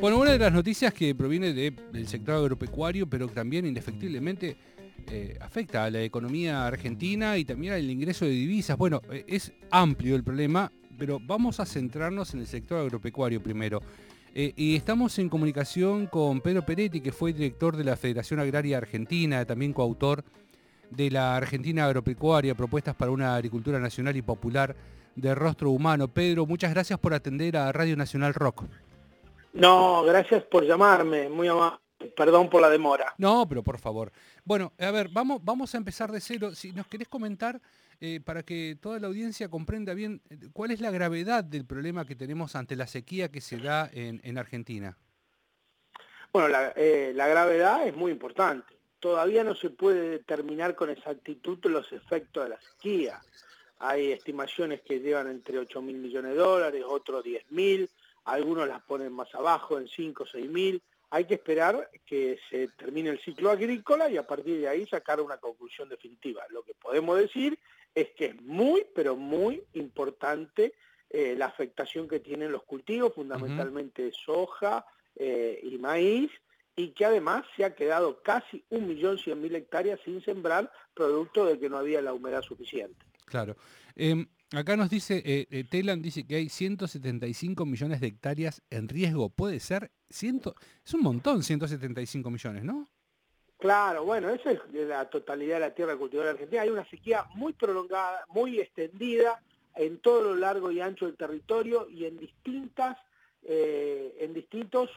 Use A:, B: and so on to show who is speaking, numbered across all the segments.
A: Bueno, una de las noticias que proviene del sector agropecuario, pero también indefectiblemente eh, afecta a la economía argentina y también al ingreso de divisas. Bueno, eh, es amplio el problema, pero vamos a centrarnos en el sector agropecuario primero. Eh, y estamos en comunicación con Pedro Peretti, que fue director de la Federación Agraria Argentina, también coautor de la Argentina Agropecuaria, propuestas para una agricultura nacional y popular de rostro humano. Pedro, muchas gracias por atender a Radio Nacional Rock.
B: No, gracias por llamarme, muy amable. Perdón por la demora.
A: No, pero por favor. Bueno, a ver, vamos, vamos a empezar de cero. Si nos querés comentar, eh, para que toda la audiencia comprenda bien, eh, cuál es la gravedad del problema que tenemos ante la sequía que se da en, Argentina.
B: Bueno, la, eh, la gravedad es muy importante. Todavía no se puede determinar con exactitud los efectos de la sequía. Hay estimaciones que llevan entre 8 mil millones de dólares, otros 10 mil algunos las ponen más abajo, en 5 o 6 mil. Hay que esperar que se termine el ciclo agrícola y a partir de ahí sacar una conclusión definitiva. Lo que podemos decir es que es muy, pero muy importante eh, la afectación que tienen los cultivos, fundamentalmente soja eh, y maíz, y que además se ha quedado casi 1.100.000 hectáreas sin sembrar, producto de que no había la humedad suficiente.
A: Claro. Em, Acá nos dice, eh, eh, Telan dice que hay 175 millones de hectáreas en riesgo. ¿Puede ser? Ciento, es un montón, 175 millones, ¿no?
B: Claro, bueno, esa es la totalidad de la tierra cultivada en Argentina. Hay una sequía muy prolongada, muy extendida en todo lo largo y ancho del territorio y en distintas, eh, en distintos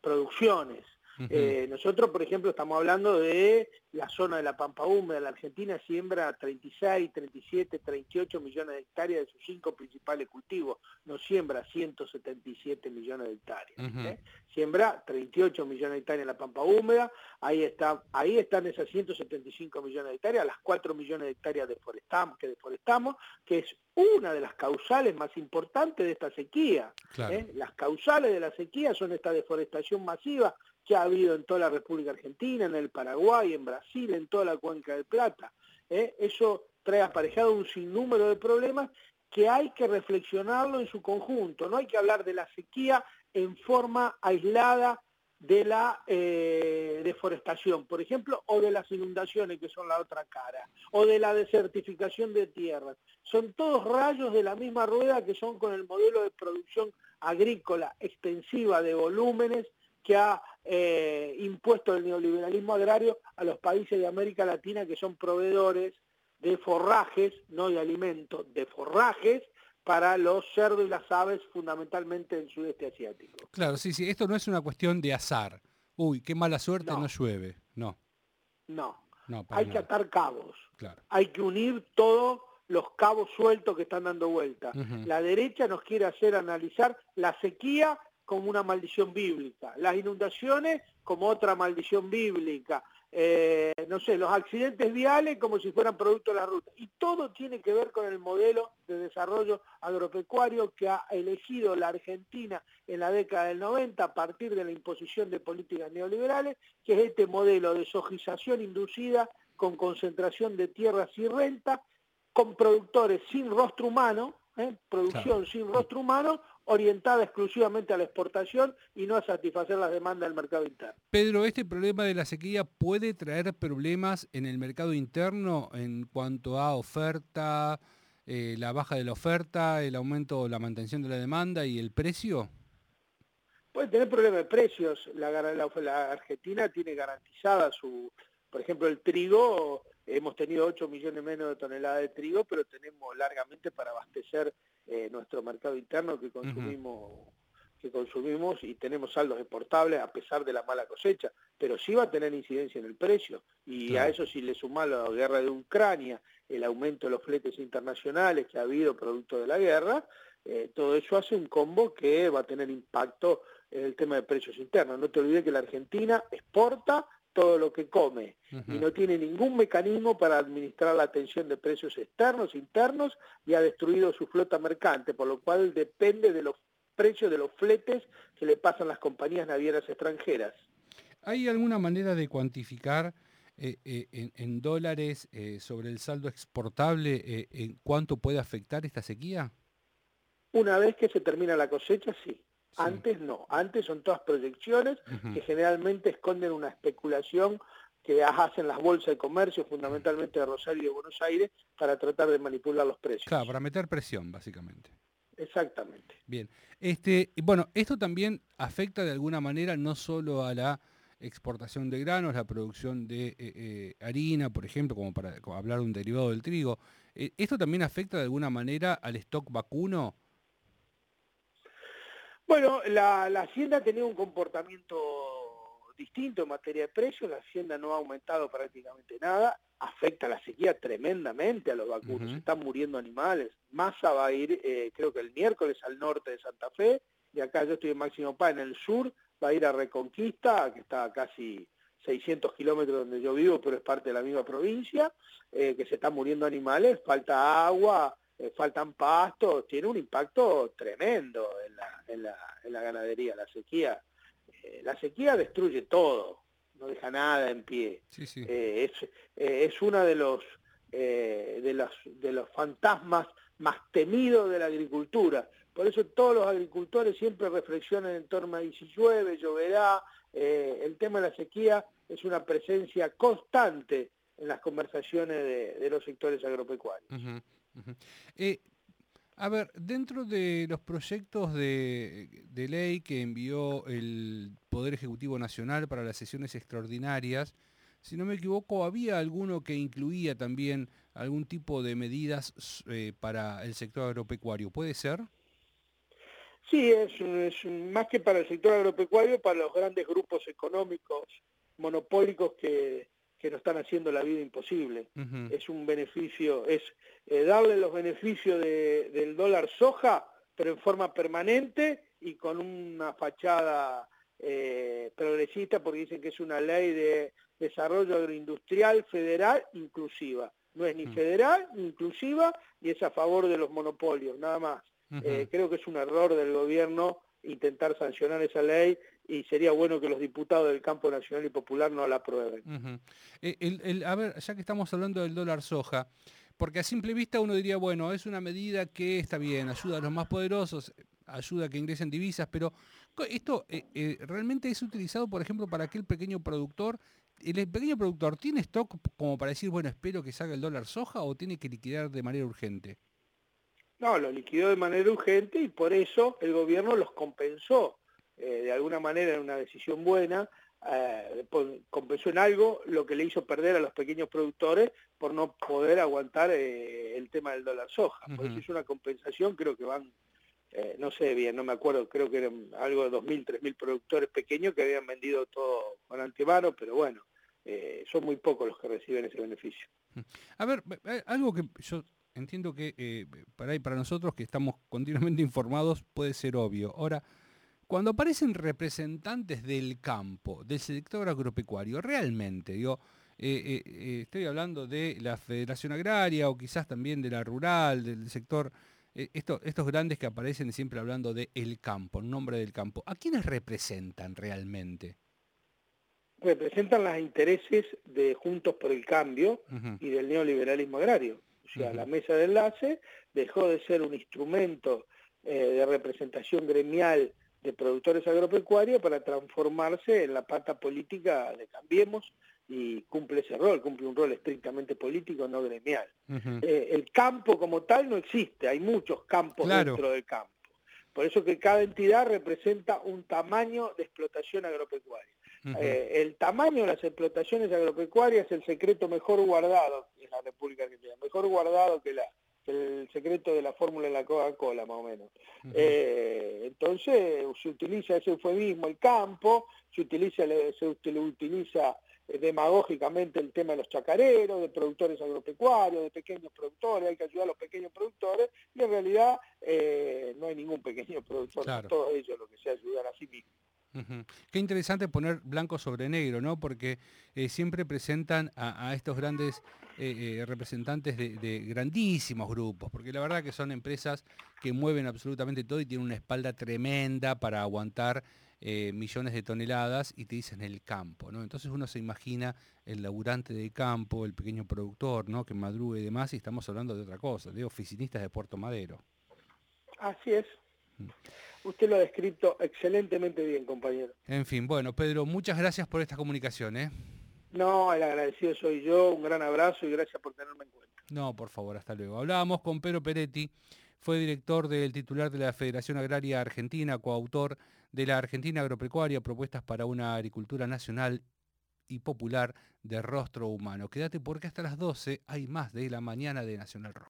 B: producciones. Eh, nosotros, por ejemplo, estamos hablando de la zona de la Pampa Húmeda. La Argentina siembra 36, 37, 38 millones de hectáreas de sus cinco principales cultivos. No siembra 177 millones de hectáreas. ¿eh? Siembra 38 millones de hectáreas en la Pampa Húmeda. Ahí, está, ahí están esas 175 millones de hectáreas, las 4 millones de hectáreas deforestamos, que deforestamos, que es una de las causales más importantes de esta sequía. ¿eh? Las causales de la sequía son esta deforestación masiva que ha habido en toda la República Argentina, en el Paraguay, en Brasil, en toda la cuenca del Plata. ¿eh? Eso trae aparejado un sinnúmero de problemas que hay que reflexionarlo en su conjunto. No hay que hablar de la sequía en forma aislada de la eh, deforestación, por ejemplo, o de las inundaciones, que son la otra cara, o de la desertificación de tierras. Son todos rayos de la misma rueda que son con el modelo de producción agrícola extensiva de volúmenes que ha eh, impuesto el neoliberalismo agrario a los países de América Latina que son proveedores de forrajes, no de alimentos, de forrajes para los cerdos y las aves fundamentalmente en el sudeste asiático.
A: Claro, sí, sí, esto no es una cuestión de azar. Uy, qué mala suerte, no, llueve. No.
B: No. no Hay que atar cabos. Hay que unir todos los cabos sueltos que están dando vuelta. La derecha nos quiere hacer analizar la sequía como una maldición bíblica, las inundaciones como otra maldición bíblica, eh, no sé, los accidentes viales como si fueran producto de la ruta. Y todo tiene que ver con el modelo de desarrollo agropecuario que ha elegido la Argentina en la década del 90 a partir de la imposición de políticas neoliberales, que es este modelo de sojización inducida con concentración de tierras y renta, con productores sin rostro humano, ¿eh? producción sin rostro humano, orientada exclusivamente a la exportación y no a satisfacer las demandas del mercado interno.
A: Pedro, ¿este problema de la sequía puede traer problemas en el mercado interno en cuanto a oferta, eh, la baja de la oferta, el aumento o la mantención de la demanda y el precio?
B: Puede tener problemas de precios. La, la Argentina tiene garantizada su, por ejemplo, el trigo, hemos tenido 8 millones menos de toneladas de trigo, pero tenemos largamente para abastecer eh, nuestro mercado interno que consumimos, que consumimos y tenemos saldos exportables a pesar de la mala cosecha, pero sí va a tener incidencia en el precio. Y a eso si le suma la guerra de Ucrania, el aumento de los fletes internacionales que ha habido producto de la guerra, eh, todo eso hace un combo que va a tener impacto en el tema de precios internos. No te olvides que la Argentina exporta todo lo que come y no tiene ningún mecanismo para administrar la tensión de precios externos, internos y ha destruido su flota mercante, por lo cual depende de los precios de los fletes que le pasan las compañías navieras extranjeras.
A: ¿Hay alguna manera de cuantificar eh, eh, en, dólares eh, sobre el saldo exportable en cuánto puede afectar esta sequía?
B: Una vez que se termina la cosecha, sí. Antes no, antes son todas proyecciones que generalmente esconden una especulación que hacen las bolsas de comercio, fundamentalmente de Rosario y de Buenos Aires, para tratar de manipular los precios.
A: Claro, para meter presión, básicamente.
B: Exactamente.
A: Bien. Este, bueno, esto también afecta de alguna manera no solo a la exportación de granos, la producción de eh, eh, harina, por ejemplo, como para hablar de un derivado del trigo. Eh, ¿Esto también afecta de alguna manera al stock vacuno?
B: Bueno, la, la Hacienda ha tenido un comportamiento distinto en materia de precios, la Hacienda no ha aumentado prácticamente nada, afecta la sequía tremendamente a los vacunos, están muriendo animales, Massa va a ir, creo que el miércoles al norte de Santa Fe, y acá yo estoy en Máximo Paz, en el sur, va a ir a Reconquista, que está a casi 600 kilómetros donde yo vivo, pero es parte de la misma provincia, eh, que se están muriendo animales, falta agua, eh, faltan pastos, tiene un impacto tremendo en la, ganadería, la sequía. Eh, la sequía destruye todo, no deja nada en pie. es, es uno de los, de, los, de los fantasmas más temidos de la agricultura. Por eso todos los agricultores siempre reflexionan en torno a si llueve, lloverá. Eh, el tema de la sequía es una presencia constante en las conversaciones de, los sectores agropecuarios.
A: Eh, a ver, dentro de los proyectos de, ley que envió el Poder Ejecutivo Nacional para las sesiones extraordinarias, si no me equivoco, había alguno que incluía también algún tipo de medidas eh, para el sector agropecuario. ¿Puede ser?
B: Sí, es, más que para el sector agropecuario, para los grandes grupos económicos monopólicos que, que nos están haciendo la vida imposible. Es un beneficio, es eh, darle los beneficios del dólar soja, pero en forma permanente y con una fachada eh, progresista, porque dicen que es una ley de desarrollo agroindustrial federal inclusiva. No es ni federal ni inclusiva y es a favor de los monopolios, nada más. Eh, creo que es un error del gobierno intentar sancionar esa ley y sería bueno que los diputados del campo nacional y popular no la aprueben.
A: Eh, a ver, ya que estamos hablando del dólar soja, porque a simple vista uno diría, bueno, es una medida que está bien, ayuda a los más poderosos, ayuda a que ingresen divisas, pero esto eh, realmente es utilizado, por ejemplo, para aquel pequeño productor. ¿El pequeño productor tiene stock como para decir, bueno, espero que salga el dólar soja o tiene que liquidar de manera urgente?
B: No, lo liquidó de manera urgente y por eso el gobierno los compensó. Eh, de alguna manera en una decisión buena, eh, compensó en algo lo que le hizo perder a los pequeños productores por no poder aguantar eh, el tema del dólar soja. Por eso es una compensación, creo que van, no sé bien, no me acuerdo, creo que eran algo de 2.000, 3.000 productores pequeños que habían vendido todo con antemano, pero bueno, son muy pocos los que reciben ese beneficio.
A: A ver, algo que yo entiendo que eh, para, para nosotros que estamos continuamente informados puede ser obvio. Ahora, cuando aparecen representantes del campo, del sector agropecuario, realmente, digo, eh, eh, estoy hablando de la Federación Agraria o quizás también de la rural, del sector, estos grandes que aparecen siempre hablando de el campo, en nombre del campo, ¿a quiénes representan realmente?
B: Representan los intereses de Juntos por el Cambio y del neoliberalismo agrario. O sea, la mesa de enlace dejó de ser un instrumento eh, de representación gremial de productores agropecuarios para transformarse en la pata política de Cambiemos y cumple ese rol, cumple un rol estrictamente político, no gremial. Eh, el campo como tal no existe, hay muchos campos dentro del campo. Por eso que cada entidad representa un tamaño de explotación agropecuaria. Eh, el tamaño de las explotaciones agropecuarias es el secreto mejor guardado en la República Argentina, mejor guardado que, la, el secreto de la fórmula de la Coca-Cola, más o menos. Eh, entonces se utiliza ese eufemismo, el campo, se utiliza, se utiliza eh, demagógicamente el tema de los chacareros, de productores agropecuarios, de pequeños productores, hay que ayudar a los pequeños productores, y en realidad no hay ningún pequeño productor, todos ellos lo que se ayudar a sí mismos.
A: Qué interesante poner blanco sobre negro, ¿no? Porque eh, siempre presentan a, estos grandes eh, eh, representantes de, grandísimos grupos, porque la verdad que son empresas que mueven absolutamente todo y tienen una espalda tremenda para aguantar millones de toneladas y te dicen el campo, ¿no? Entonces uno se imagina el laburante de campo, el pequeño productor, ¿no? Que madrugue y demás, y estamos hablando de otra cosa, de oficinistas de Puerto Madero.
B: Así es. Usted lo ha descrito excelentemente bien, compañero.
A: En fin, bueno, Pedro, muchas gracias por esta comunicación. ¿eh?
B: No, el agradecido soy yo, un gran abrazo y gracias por tenerme en cuenta.
A: No, por favor, hasta luego. Hablábamos con Pedro Peretti, fue director del titular de la Federación Agraria Argentina, coautor de la Argentina Agropecuaria, propuestas para una agricultura nacional y popular de rostro humano. Quédate porque hasta las 12 hay más de la mañana de Nacional Rock.